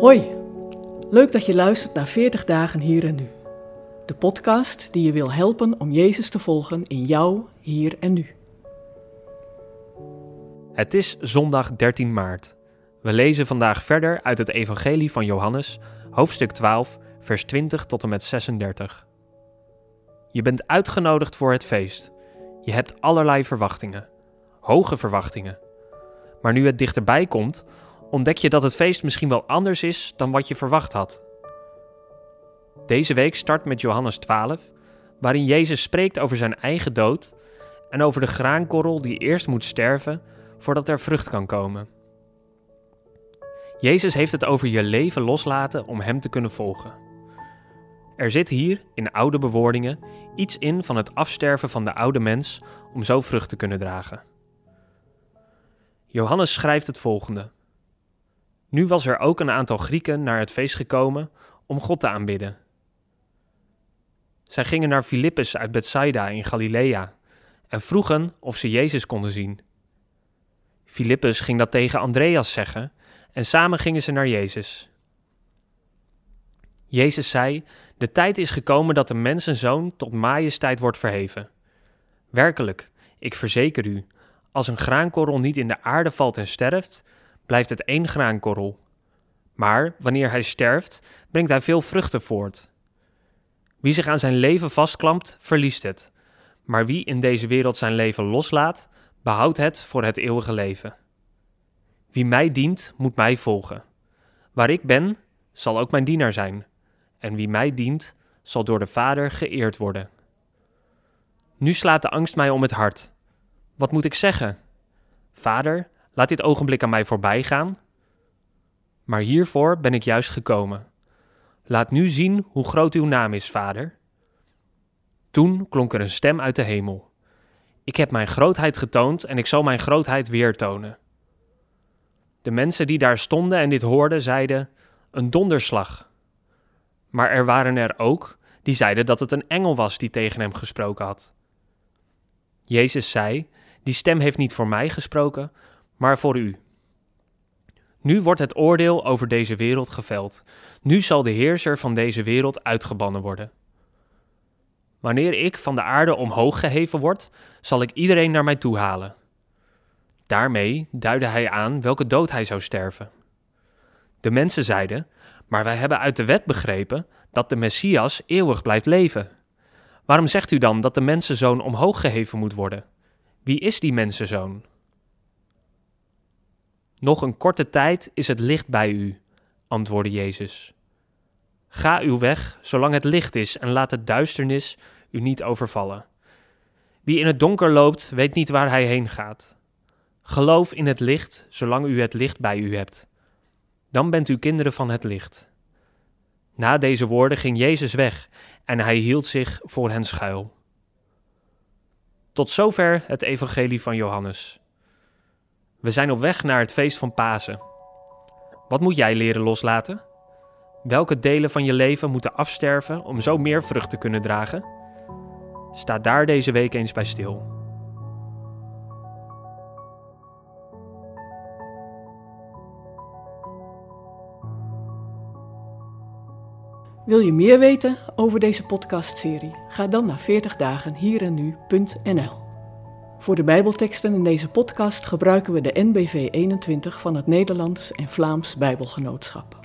Hoi, leuk dat je luistert naar 40 dagen hier en nu. De podcast die je wil helpen om Jezus te volgen in jou, hier en nu. Het is zondag 13 maart. We lezen vandaag verder uit het Evangelie van Johannes, hoofdstuk 12, vers 20 tot en met 36. Je bent uitgenodigd voor het feest. Je hebt allerlei verwachtingen, hoge verwachtingen. Maar nu het dichterbij komt, ontdek je dat het feest misschien wel anders is dan wat je verwacht had. Deze week start met Johannes 12, waarin Jezus spreekt over zijn eigen dood en over de graankorrel die eerst moet sterven voordat er vrucht kan komen. Jezus heeft het over je leven loslaten om Hem te kunnen volgen. Er zit hier, in oude bewoordingen, iets in van het afsterven van de oude mens om zo vrucht te kunnen dragen. Johannes schrijft het volgende. Nu was er ook een aantal Grieken naar het feest gekomen om God te aanbidden. Zij gingen naar Filippus uit Bethsaida in Galilea en vroegen of ze Jezus konden zien. Filippus ging dat tegen Andreas zeggen en samen gingen ze naar Jezus. Jezus zei: De tijd is gekomen dat de mensenzoon tot majesteit wordt verheven. Werkelijk, ik verzeker u, als een graankorrel niet in de aarde valt en sterft, blijft het één graankorrel. Maar wanneer hij sterft, brengt hij veel vruchten voort. Wie zich aan zijn leven vastklampt, verliest het. Maar wie in deze wereld zijn leven loslaat, behoudt het voor het eeuwige leven. Wie mij dient, moet mij volgen. Waar ik ben, zal ook mijn dienaar zijn. En wie mij dient, zal door de Vader geëerd worden. Nu slaat de angst mij om het hart. Wat moet ik zeggen? Vader, laat dit ogenblik aan mij voorbij gaan. Maar hiervoor ben ik juist gekomen. Laat nu zien hoe groot uw naam is, Vader. Toen klonk er een stem uit de hemel. Ik heb mijn grootheid getoond en ik zal mijn grootheid weer tonen. De mensen die daar stonden en dit hoorden, zeiden: Een donderslag. Maar er waren er ook die zeiden dat het een engel was die tegen hem gesproken had. Jezus zei: Die stem heeft niet voor mij gesproken, maar voor u. Nu wordt het oordeel over deze wereld geveld. Nu zal de heerser van deze wereld uitgebannen worden. Wanneer ik van de aarde omhoog geheven word, zal ik iedereen naar mij toe halen. Daarmee duidde hij aan welke dood hij zou sterven. De mensen zeiden: Maar wij hebben uit de wet begrepen dat de Messias eeuwig blijft leven. Waarom zegt u dan dat de mensenzoon omhoog geheven moet worden? Wie is die mensenzoon? Nog een korte tijd is het licht bij u, antwoordde Jezus. Ga uw weg zolang het licht is en laat de duisternis u niet overvallen. Wie in het donker loopt, weet niet waar hij heen gaat. Geloof in het licht zolang u het licht bij u hebt. Dan bent u kinderen van het licht. Na deze woorden ging Jezus weg en hij hield zich voor hen schuil. Tot zover het Evangelie van Johannes. We zijn op weg naar het feest van Pasen. Wat moet jij leren loslaten? Welke delen van je leven moeten afsterven om zo meer vrucht te kunnen dragen? Sta daar deze week eens bij stil. Wil je meer weten over deze podcastserie? Ga dan naar 40dagenhierennu.nl. Voor de Bijbelteksten in deze podcast gebruiken we de NBV 21 van het Nederlands en Vlaams Bijbelgenootschap.